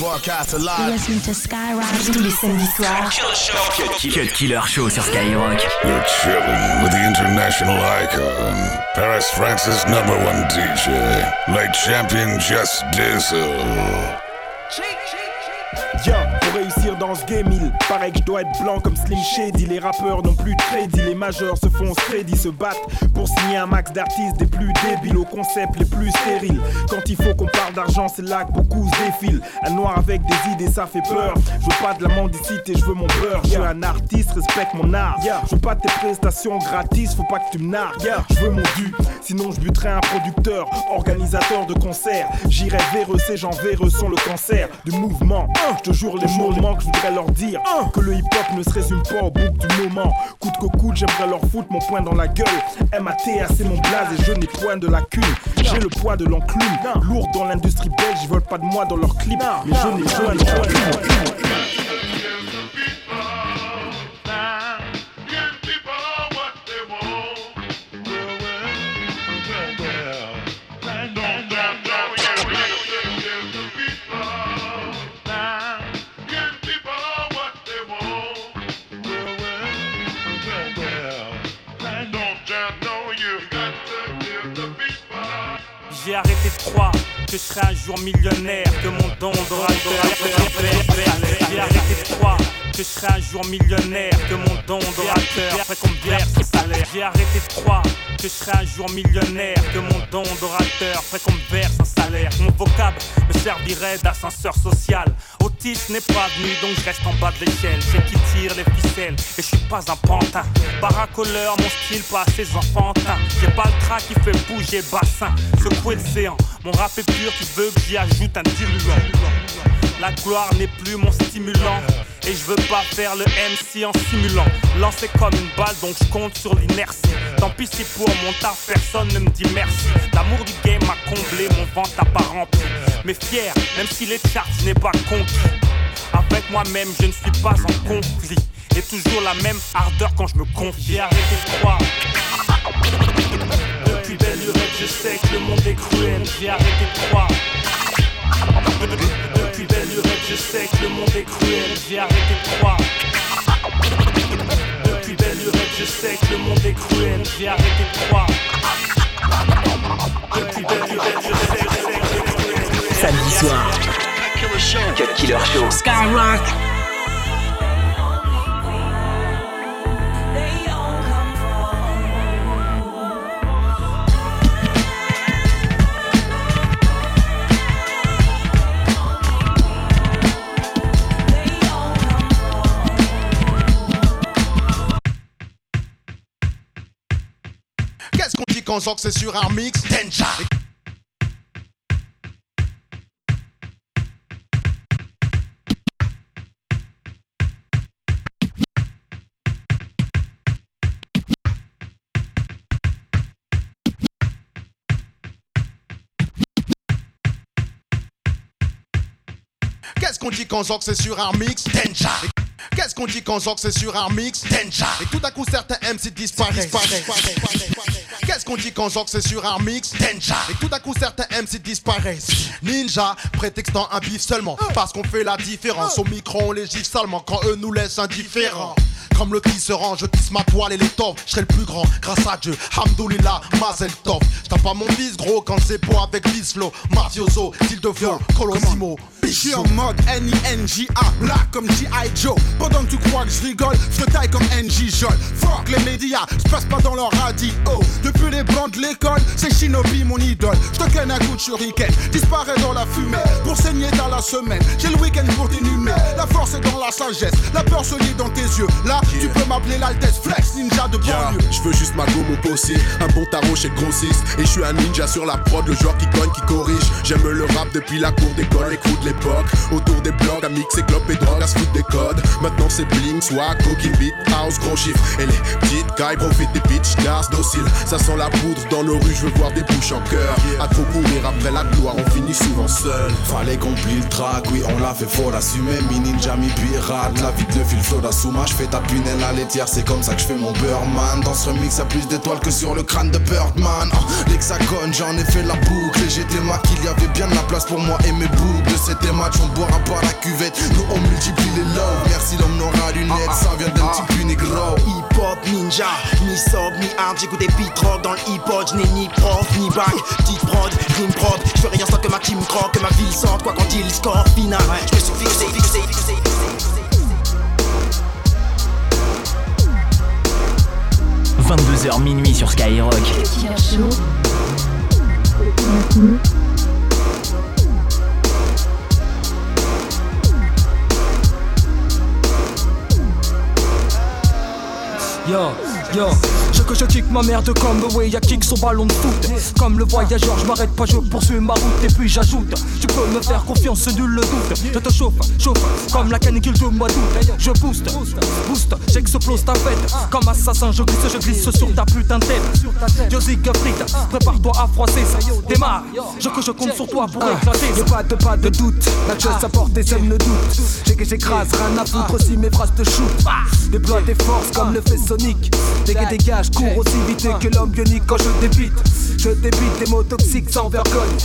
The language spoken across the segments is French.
Broadcast alive. Listening to Skyrock tous les samedis soirs. Cut Killer Show sur Skyrock. You're chilling with the international icon, Paris France's number one DJ, late champion Just Dizzle. Yo réussir dans ce game, il paraît que je dois être blanc comme Slim Shady. Les rappeurs n'ont plus de crédit, les majeurs se font crédit, se battent pour signer un max d'artistes des plus débiles aux concepts les plus stériles. Quand il faut qu'on parle d'argent, c'est là que beaucoup se défilent. Un noir avec des idées, ça fait peur. Je veux pas de la mendicité, je veux mon beurre. Je suis un artiste, respecte mon art. Je veux pas tes prestations gratis, faut pas que tu me nargues. Je veux mon dû, sinon je buterai un producteur, organisateur de concerts. J'irai vers eux, ces gens véreux sont le cancer du mouvement. Je te jure les mots que je voudrais leur dire que le hip-hop ne se résume pas au bout du moment. Coûte que coûte, j'aimerais leur foutre mon poing dans la gueule. MAT, c'est mon blaze et je n'ai point de la cul. J'ai le poids de l'enclume, lourd dans l'industrie belge, ils veulent pas de moi dans leur clip. Mais je n'ai point de la J'ai arrêté de croire que je serai un jour millionnaire, que mon don d'orateur. J'ai arrêté de croire que je serai un jour millionnaire, mon don d'orateur salaire. J'ai arrêté de croire que je serai un jour millionnaire, que mon don d'orateur ferait qu'on me verse un salaire. Mon vocable me servirait d'ascenseur social. Otis n'est pas venu, donc je reste en bas de l'échelle. C'est qui tire les ficelles, et je suis pas un pantin. Baracoleur, mon style pas assez enfantin. J'ai pas le trac qui fait bouger bassin, secouer le séant. Mon rap est pur, tu veux que j'y ajoute un diluant. La gloire n'est plus mon stimulant. Et je veux pas faire le MC en simulant. Lancé comme une balle, donc je compte sur l'inertie. Tant pis si pour mon taf, personne ne me dit merci. L'amour du game m'a comblé, mon ventre n'a pas rempli. Mais fier, même si les charts n'est pas conquis. Avec moi-même, je ne suis pas en conflit. Et toujours la même ardeur quand je me confie. J'ai arrêté de croire. Depuis belle lurette, je sais que le monde est cruel. J'ai arrêté de croire. Depuis belle lurette, je sais que le monde est cruel. J'ai arrêté de croire. Depuis belle lurette, je sais que le monde est cruel. J'ai arrêté de croire. Depuis belle lurette, je sais, je sais, je sais. Samedi soir. Cut Killer Show. Skyrock. Qu'est-ce qu'on dit quand que c'est sur un mix Denja Qu'est-ce qu'on dit quand que c'est sur un mix? Denja Qu'est-ce qu'on dit quand que c'est sur un mix? Denja Et tout à coup certains MC disparaissent. Qu'est-ce qu'on dit quand que c'est sur un mix? Denja Et tout à coup certains MC disparaissent. Ninja, prétextant un bif seulement. Parce qu'on fait la différence. Au micro on les gifle salement. Quand eux nous laissent indifférents comme le tisserand, je tisse ma toile et l'étoffe. Je serai le plus grand grâce à Dieu. Hamdoulillah, Mazel Tov. Je pas mon fils gros quand c'est beau avec Bisflow. Mafioso, style de flow, Colosimo. Je suis en mode N-I-N-J-A, black comme G.I. Joe. Pendant que tu crois que je rigole, je taille comme NJ Jol. Fuck les médias, je passe pas dans leur radio. Depuis les bancs de l'école, c'est Shinobi mon idole. Un coup de shuriken, disparaît dans la fumée. Pour saigner dans la semaine, j'ai le week-end pour t'inhumer. La force est dans la sagesse, la peur se lit dans tes yeux. Là, tu peux m'appeler l'Altesse Flex Ninja de banlieue. Je veux juste ma go, mon possi, un bon tarot chez Grossiste. Et je suis un ninja sur la prod, le joueur qui cogne, qui corrige. J'aime le rap depuis la cour d'école, les coups de l'époque. Autour des blogs, à mixer clope et drogue, à se foutre des codes. Maintenant c'est bling, swag, coquille beat, house, gros chiffre. Et les petites cailles profitent des bitches, gas, docile. Ça sent la poudre dans nos rues, je veux voir des bouches en cœur. À trop la gloire, on finit souvent seul. fallait qu'on plie le track, oui on l'a fait, faut l'assumer. Mi ninja, mi pirate, la vie de fil flot d'Asuma. Je fais ta punelle à laitière, c'est comme ça que je fais mon Birdman. Dans ce remix, y'a plus d'étoiles que sur le crâne de Birdman. Ah, L'hexagone, j'en ai fait la boucle. Et j'étais maquillé, il y avait bien de la place pour moi et mes boucles. C'était match, on boira pas la cuvette. Nous on multiplie les love. Merci l'homme n'aura lunettes, ça vient d'un petit plus. Hip hop ninja, ni sob ni hard, j'écoute des beat rock dans le hip hop, je n'ai ni prof ni bac, petite prod, rime prod, je fais rien sans que ma team croque, que ma ville sorte, quoi quand il score final, je me suis fixé, fixé, fixé, fixé. 22h minuit sur Skyrock. Yo, yo, je que je kick ma merde comme way, y'a kick son ballon de foot. Comme le voyageur, je m'arrête pas, je poursuis ma route et puis j'ajoute. Tu peux me faire confiance, nul le doute. Je te chauffe, chauffe, comme la canicule de mois d'août. Je booste, booste, j'explose ta fête. Comme assassin, je glisse, je glisse sur ta putain de tête. Yo Siegfried, prépare-toi à froisser ça. Démarre, je que je compte sur toi pour éclater. Y'a pas de pas de doute, la chose apporte et sème le doute. J'ai que j'écrase, rien à foutre si mes phrases te shoot. Déploie tes forces comme le fait Sonic. Dégage, dégage, cours aussi vite que l'homme bionique quand je débite. Je débite des mots toxiques sans vergogne.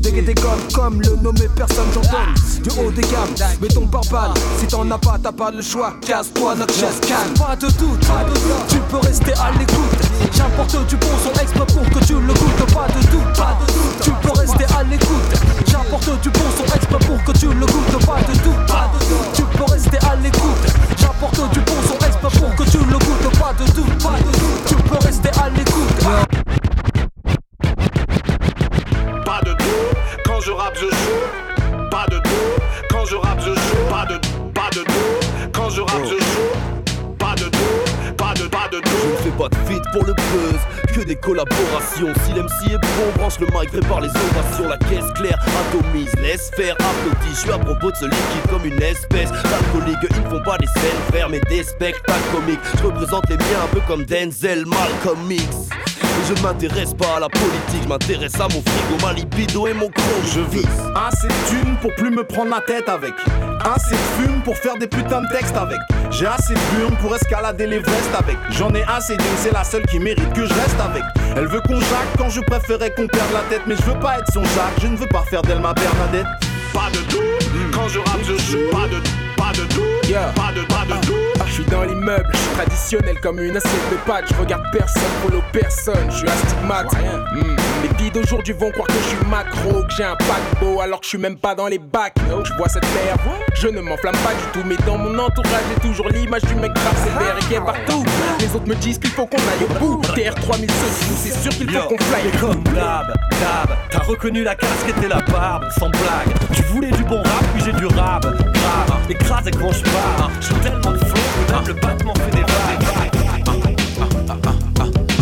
Dégage des gommes comme le nommé personne j'en donne. Du haut des gammes, mets ton pare Si t'en as pas, t'as pas le choix. Casse-toi, notre chaise calme. Pas de doute, tu peux rester à l'écoute. J'apporte du bon son exprès pour que tu le goûtes. Pas de doute, pas de doute, tu peux rester à l'écoute. J'apporte du bon son exprès pour que tu le goûtes. Pas de doute, pas de doute, tu peux rester à l'écoute. J'apporte du bon son pour que tu le goûtes. Pas de doute, pas de doute, tu peux rester à l'écoute. Pas de doute, quand je rappe je joue. Pas de doute, quand je rappe je joue. Pas de, pas de doute, quand je rappe je joue. Pas de doute, pas de, pas de Je ne doute. fais pas de feat pour le buzz, que des collaborations. Si l'MC est bon, branche le mic, prépare les ovations. La caisse claire, atomise, laisse faire, applaudis. Je suis à propos de ce liquide comme une espèce d'alcoolique. Ils ne font pas des scènes frères, mais des spectacles comiques. Je représente les miens un peu comme Denzel, Malcolm. Je ne m'intéresse pas à la politique, je m'intéresse à mon frigo, ma libido et mon chrome. Je vis. Assez de thunes pour plus me prendre la tête avec. Assez de fume pour faire des putains de textes avec. J'ai assez de burnes pour escalader l'Everest avec. J'en ai assez d'une, c'est la seule qui mérite que je reste avec. Elle veut qu'on jacque quand je préférais qu'on perde la tête. Mais je veux pas être son Jacques, je ne veux pas faire d'elle ma Bernadette. Pas de doute, quand je rappe je joue. Pas de, pas de doute, Yeah. pas de, pas de doute. Ah, je suis dans l'immeuble, je suis traditionnel comme une assiette de pâtes. Je regarde personne, follow personne, je suis astigmate. Hmm. Filles d'aujourd'hui vont croire que je suis macro, que j'ai un paquebot alors que je suis même pas dans les bacs. Je vois cette mer, je ne m'enflamme pas du tout, mais dans mon entourage j'ai toujours l'image du mec grave sévère et qui est partout. Les autres me disent qu'il faut qu'on aille au bout. TR3000 nous c'est sûr qu'il faut qu'on fly. Et comme d'hab, d'hab, t'as reconnu la casquette et la barbe, sans blague. Tu voulais du bon rap, puis j'ai du rap, grave. Écrasé quand je pars, j'ai tellement de flow que même le battement fait des vagues.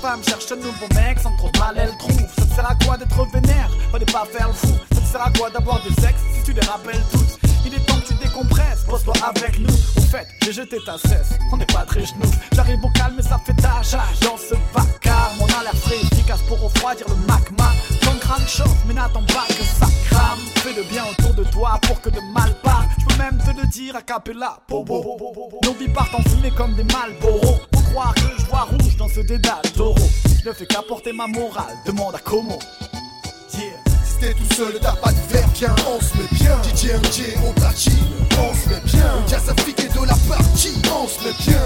Femme cherche un nouveau mec sans trop de mal, elle trouve. Ça te sert à quoi d'être vénère? Fallait pas faire le fou. Ça te sert à quoi d'avoir des ex? Si tu les rappelles toutes Il est temps que tu décompresses, pose-toi avec nous. Au fait, j'ai jeté ta cesse, on n'est pas très genoux. J'arrive au calme et ça fait tâche dans ce vacarme. On a l'air très efficace pour refroidir le magma. Ton crâne chauffe, mais n'attends pas que ça crame. Fais le bien autour de toi pour que de mal part. Je peux même te le dire à capella. Nos vies partent en fumée comme des malboros. Pour croire que je vois rouge dans ce dédale d'oro. Je ne fais qu'apporter ma morale, demande à Como. Yeah. Si t'es tout seul, t'as pas de verre, bien, on se met bien. DJ MJ au platine, on se met bien. Jazz Afrique est de la partie, on se met bien.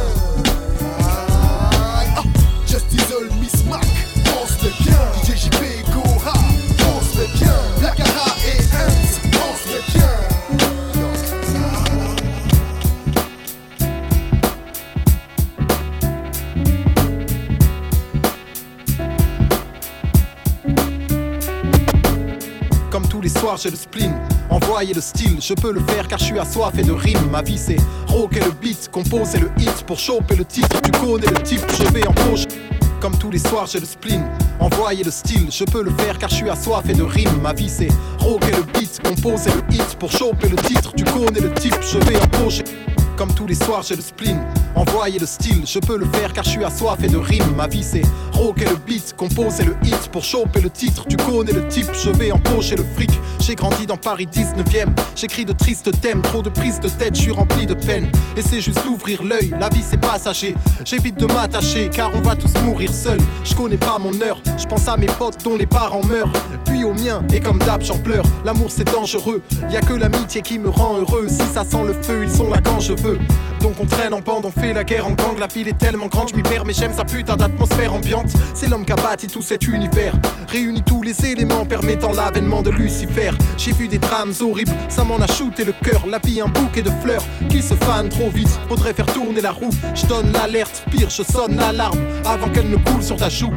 J'ai le spleen. Le style, je peux le faire car je suis assoiffé de rimes. Ma vie c'est rock et le beat, composer le hit Pour choper le titre, tu connais le type, je vais en poche. Comme tous les soirs j'ai le spleen. Envoyer le style, je peux le faire car je suis assoiffé de rimes. Ma vie c'est rock et le beat, composer le hit Pour choper le titre, tu connais le type, je vais en comme tous les soirs j'ai le spleen Envoyer le style, je peux le faire car je suis assoiffé de rimes. Ma vie c'est rock et le beat, composer le hit Pour choper le titre, tu connais le type Je vais empocher le fric, j'ai grandi dans Paris 19ème J'écris de tristes thèmes, trop de prises de tête, je suis rempli de peine. Et c'est juste d'ouvrir l'œil, la vie c'est passager. J'évite de m'attacher car on va tous mourir seuls. Je connais pas mon heure, je pense à mes potes dont les parents meurent. Puis au mien, et comme d'hab j'en pleure. L'amour c'est dangereux, y a que l'amitié qui me rend heureux. Si ça sent le feu, ils sont là quand je veux donc on traîne en bande, on fait la guerre en gang. La ville est tellement grande, je m'y perds mais j'aime sa putain d'atmosphère ambiante. C'est l'homme qui a bâti tout cet univers Réunit tous les éléments permettant l'avènement de Lucifer. J'ai vu des drames horribles, ça m'en a shooté le cœur. La vie un bouquet de fleurs qui se fanent trop vite. Faudrait faire tourner la roue, je donne l'alerte Pire, je sonne l'alarme avant qu'elle ne coule sur ta joue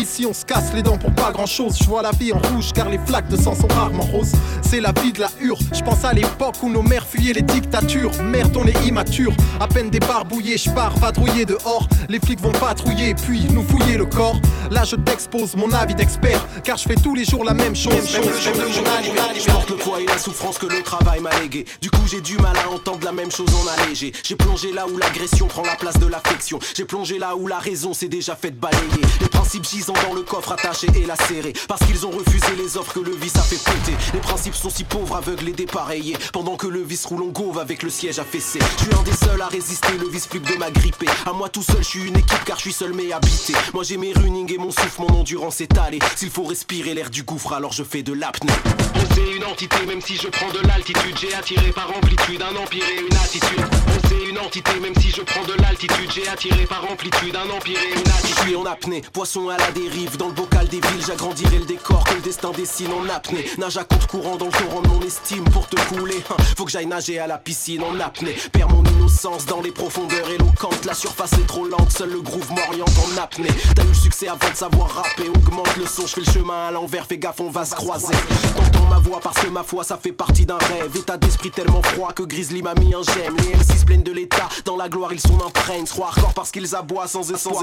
Ici on se casse les dents pour pas grand chose. Je vois la vie en rouge car les flaques de sang sont rarement roses. C'est la vie de la hure. Je pense à l'époque où nos mères fuyaient les dictatures. Merde, on est immature. À peine débarbouillé, je pars vadrouiller dehors. Les flics vont patrouiller puis nous fouiller le corps. Là je t'expose mon avis d'expert car je fais tous les jours la même chose. Je porte le poids et la souffrance que le travail m'a légué. Du coup, j'ai du mal à entendre la même chose en allégé. J'ai plongé là où l'agression prend la place de l'affection. J'ai plongé là où la raison s'est déjà faite balayer. Les principes dans le coffre attaché et lacéré. Parce qu'ils ont refusé les offres que le vice a fait péter. Les principes sont si pauvres, aveugles et dépareillés. Pendant que le vice roule en gauve avec le siège affaissé. Je suis un des seuls à résister, le vice plus que de m'agripper. À moi tout seul, je suis une équipe car je suis seul mais habité. Moi j'ai mes running et mon souffle, mon endurance étalée. S'il faut respirer l'air du gouffre, alors je fais de l'apnée. On sait une entité, même si je prends de l'altitude. J'ai attiré par amplitude un empire et une attitude. On sait une entité, même si je prends de l'altitude. J'ai attiré par amplitude un empire et une attitude. Je suis en apnée, poisson à la dérive. Dans le bocal des villes, j'agrandirai le décor que le destin dessine en apnée. Nage à compte courant dans le torrent de mon estime pour te couler. Hein, Faut que j'aille nager à la piscine en apnée. Perds mon innocence dans les profondeurs éloquentes. La surface est trop lente, seul le groove m'oriente en apnée. T'as eu le succès avant de savoir rapper. Augmente le son, je fais le chemin à l'envers. Fais gaffe, on va se croiser. T'entends ma voix parce que ma foi, ça fait partie d'un rêve. État d'esprit tellement froid que Grizzly m'a mis un j'aime. Les MC se plaignent de l'état. Dans la gloire, ils sont imprègnes. Trop hardcore parce qu'ils aboient sans espoir.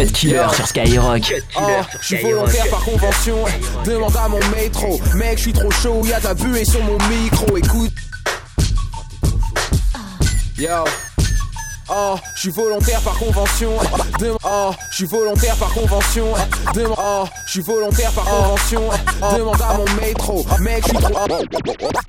Cut Killer sur Skyrock. Oh, je suis volontaire par convention. Demande à mon métro. Mec, je suis trop chaud. Y'a ta buée sur mon micro. Écoute. Yo. Oh, je suis volontaire par convention. Oh, je suis volontaire par convention. Oh, je suis volontaire par convention. Demande à mon métro. Mec, je suis trop.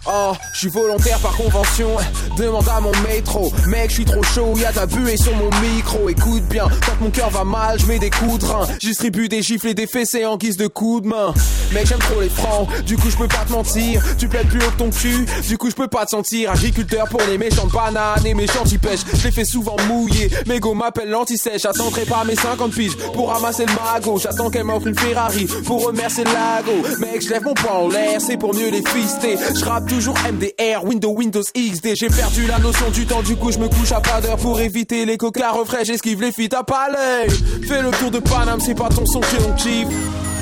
Oh, je suis volontaire par convention. Demande à mon métro. Mec, je suis trop chaud. Y'a ta buée sur mon micro. Écoute bien, quand mon cœur va mal, je mets des coups de rein. Distribue des gifles et des fessées en guise de coups de main. Mec, j'aime trop les francs. Du coup, je peux pas te mentir. Tu plaides plus haut que ton cul. Du coup, je peux pas te sentir. Agriculteur pour les méchantes bananes et méchants qui pêchent. Je les fais souvent mouiller. Mes go m'appellent l'anti-sèche. J'attendrai pas mes 50 piges pour ramasser le magot. J'attends qu'elle m'offre une Ferrari pour remercier le lago. Mec, je lève mon poing en l'air. C'est pour mieux les fister. Je rappe toujours MDR, Windows, Windows XD. J'ai perdu la notion du temps. Du coup, je me couche à pas d'heure pour éviter les cocards refrais. J'esquive les filles, t'as pas l'œil. Fais le tour de Paname, c'est pas ton son que l'on kiffe.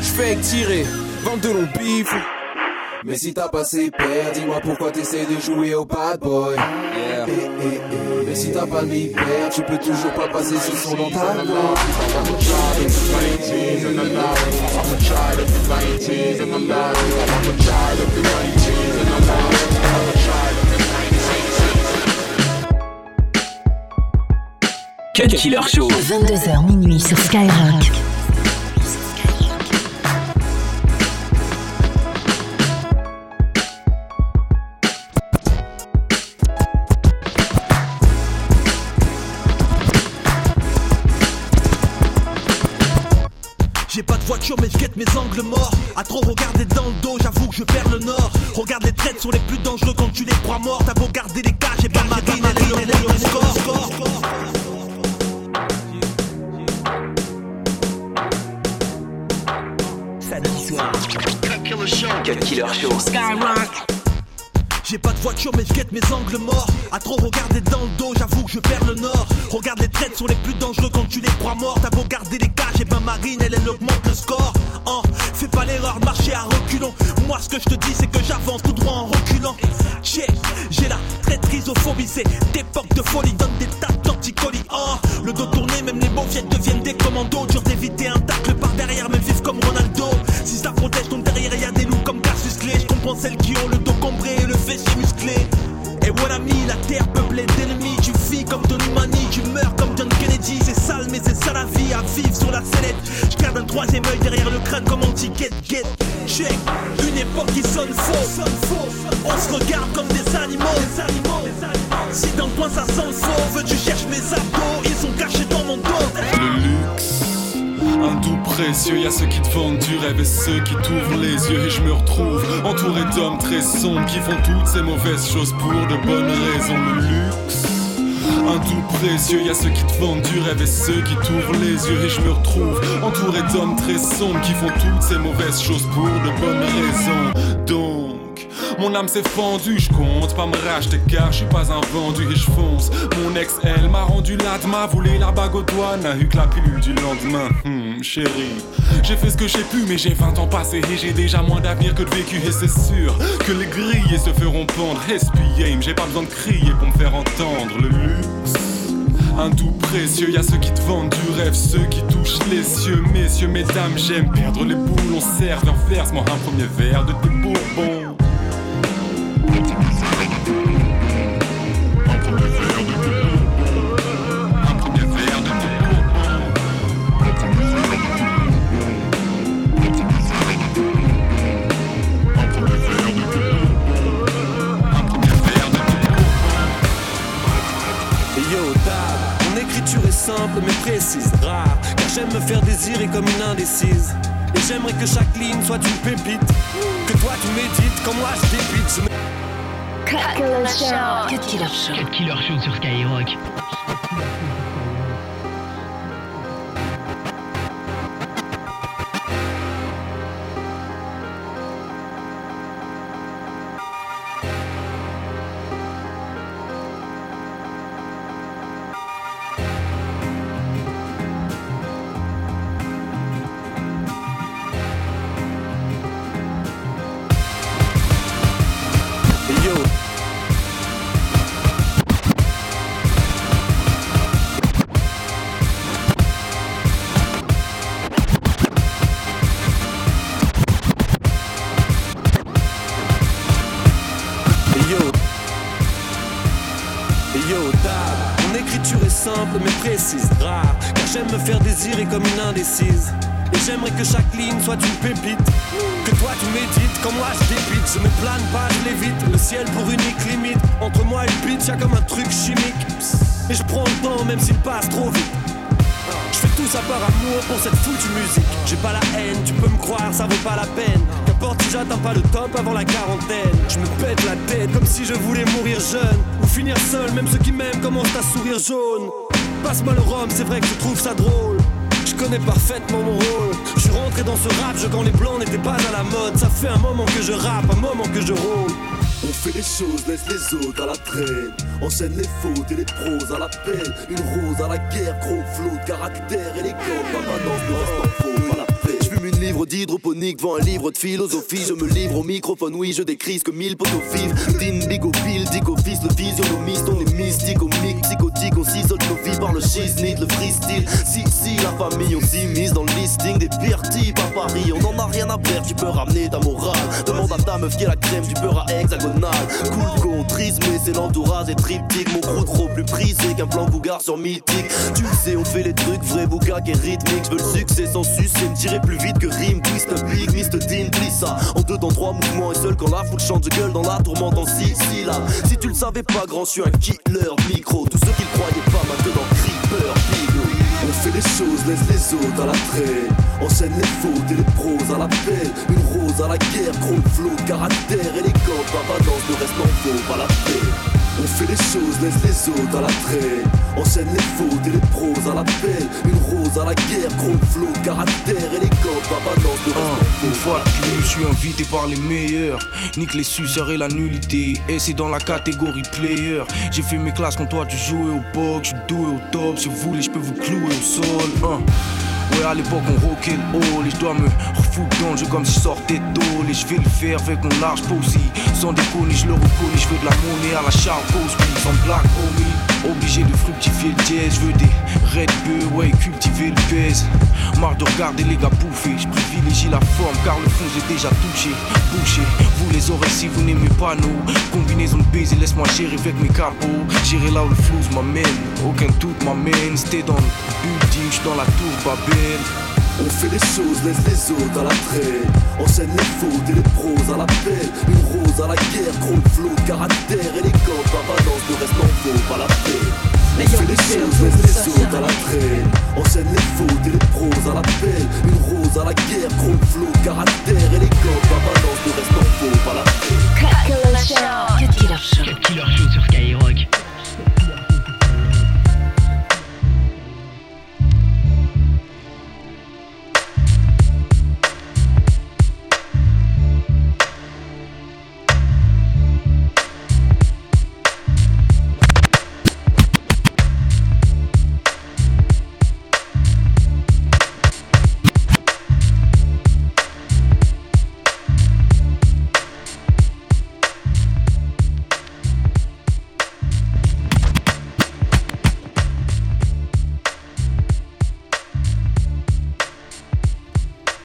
Je fais que tirer, vente de long bif. Mais si t'as passé père, dis-moi pourquoi t'essaies de jouer au bad boy. Yeah. Mais si t'as pas de père, tu peux toujours pas passer ce son dans ta Cut Killer Show. 22h minuit sur Skyrock. Mes angles morts. À trop regarder dans le dos j'avoue que je perds le nord. Regarde les traites sont les plus dangereux quand tu les crois morts. T'as beau garder les cages et pas marine elle est le le score Samedi soir. Cut Killer Show. Skyrock j'ai pas de voiture mais je guette mes angles morts. À trop regarder dans le dos j'avoue que je perds le nord. Regarde les traites sont les plus dangereux quand tu les crois morts. T'as beau garder les cages et ben Marine elle, elle augmente le score. Hein. Fais pas l'erreur marcher à reculons. Moi ce que je te dis c'est que j'avance tout droit en reculant. J'ai, j'ai la traîtrisophobie C'est d'époque de folie donne des tas de torticolis. Oh, Le dos tourné même les mauviettes deviennent des commandos. Dur d'éviter un tacle par derrière même vif comme Ronaldo. Si ça protège ton derrière y a des loups comme Cassius Clay. Je comprends celles qui ont le sur Je garde un troisième œil derrière le crâne comme anti-get get Check, une époque qui sonne faux. On se regarde comme des animaux. Si dans le coin ça sent faux Veux tu cherches mes abdos? Ils sont cachés dans mon dos. Le luxe un doux précieux, y a ceux qui te vendent du rêve et ceux qui t'ouvrent les yeux. Et je me retrouve entouré d'hommes très sombres Qui font toutes ces mauvaises choses pour de bonnes raisons. Le luxe un doux précieux, y ceux qui te vendent du rêve et ceux qui t'ouvrent les yeux Et je me retrouve entouré d'hommes très sombres Qui font toutes ces mauvaises choses pour de bonnes raisons. Donc mon âme s'est fendue, je compte pas me racheter car je suis pas un vendu et je fonce. Mon ex, elle m'a rendu l'ad, m'a volé la bague au doigt, n'a eu que la pilule du lendemain. Hmm, chérie, j'ai fait ce que j'ai pu, mais j'ai 20 ans passés et j'ai déjà moins d'avenir que de vécu. Et c'est sûr que les grillés se feront pendre. Espier, j'ai pas besoin de crier pour me faire entendre le luxe. Un doux précieux, y a ceux qui te vendent du rêve, ceux qui touchent les cieux, messieurs, mesdames, j'aime perdre les boules, on sert, verse-moi un premier verre de tes bourbons. Soit une pépite. Que toi tu médites, comme moi je me- Cut Killer Show. Cut Killer Show. Cut Killer Show sur Skyrock. Car j'aime me faire désirer comme une indécise. Et j'aimerais que chaque ligne soit une pépite. Que toi tu médites, comme moi je débite. Je me plane pas, je l'évite. Le ciel pour unique limite. Entre moi et le beat, y'a comme un truc chimique. Et je prends le temps même s'il passe trop vite. Je fais tout ça par amour pour cette foutue musique. J'ai pas la haine, tu peux me croire, ça vaut pas la peine. Qu'importe si j'atteins pas le top avant la quarantaine. Je me pète la tête comme si je voulais mourir jeune. Ou finir seul, même ceux qui m'aiment commencent à sourire jaune. Passe-moi le rhum, c'est vrai que je trouve ça drôle. Je connais parfaitement mon rôle. Je suis rentré dans ce rap jeu quand les blancs n'étaient pas à la mode. Ça fait un moment que je rappe, un moment que je rôle. On fait les choses, laisse les autres à la traîne. Enchaîne les fautes et les pros à la peine. Une rose à la guerre, gros flot de caractère élégant. Danse, nous reste en livre d'hydroponique, vends un livre de philosophie. Je me livre au microphone, oui, je décris que mille poteaux vivent. Din, bigo, pile, digo, fils, le visionnomiste. On est mystique, mic, psychotique, on s'isole nos vies par le shiznit, le freestyle. Si, si, la famille, on s'immisce dans le listing des pires types à Paris. On en a rien à perdre, tu peux ramener ta morale. Demande à ta meuf qui est la crème du beurre à hexagonal. Cool contrisme, mais c'est l'entourage et triptyque. Mon crew trop plus prisé qu'un plan bougar sur mythique. Tu sais, on fait les trucs vrais, bougac et rythmique. Je veux le succès sans sucer, me tirer plus vite que rime. Twist big, Mr. Dean, ça En deux dans trois mouvements et seul quand la foule chante, je gueule dans la tourmente en six syllabes. Si tu le savais pas, grand, je suis un killer micro. Tous ceux qui le croyaient pas, maintenant creeper, bigo. On fait les choses, laisse les autres à la traîne. Enseigne les fautes et les pros à la peine. Une rose à la guerre, gros flot, caractère élégant. Papa danse, ne reste en faux, pas la paix. On fait les choses, laisse les autres à la traîne. Enseigne les fautes et les pros à la peine. Une rose à la guerre, gros flot, caractère élégant. Ne reste en faux. Une fois de plus, je suis invité par les meilleurs. Nique les suceurs et la nullité. Et c'est dans la catégorie player. J'ai fait mes classes quand toi tu jouais au box. Je suis doué au top. Si vous voulez, je peux vous clouer au sol. Hein. Ouais, à l'époque on rockait le hall et je dois me refoutre dans le jeu comme si je sortais d'eau. Et je vais le faire avec mon large posy. Sans déconner, je le reconnais, je veux de la monnaie à la Charles Cosby. Sans black homie, obligé de fructifier le jazz. Je veux des Red Bull, ouais, cultiver le pèse. Marre de regarder les gars bouffer, je privilégie la forme car le fond j'ai déjà touché. Bouché, vous les aurez si vous n'aimez pas nous. Combinaison de baiser, laisse-moi gérer avec mes capots. Gérer là où le flou m'amène, aucun doute m'amène. C'était dans le building, j'suis dans la tour On fait les choses, laisse les autres à la traîne. Enseigne les fautes et les pros à la peine. Une rose à la guerre, gros flot, caractère élégant. Papa danse, ne reste en faux, pas la paix. On fait les choses, laisse les autres à la traîne. Enseigne les fautes et les pros à la peine. Une rose à la guerre, gros flot, caractère élégant. Papa danse, ne reste en faux, pas la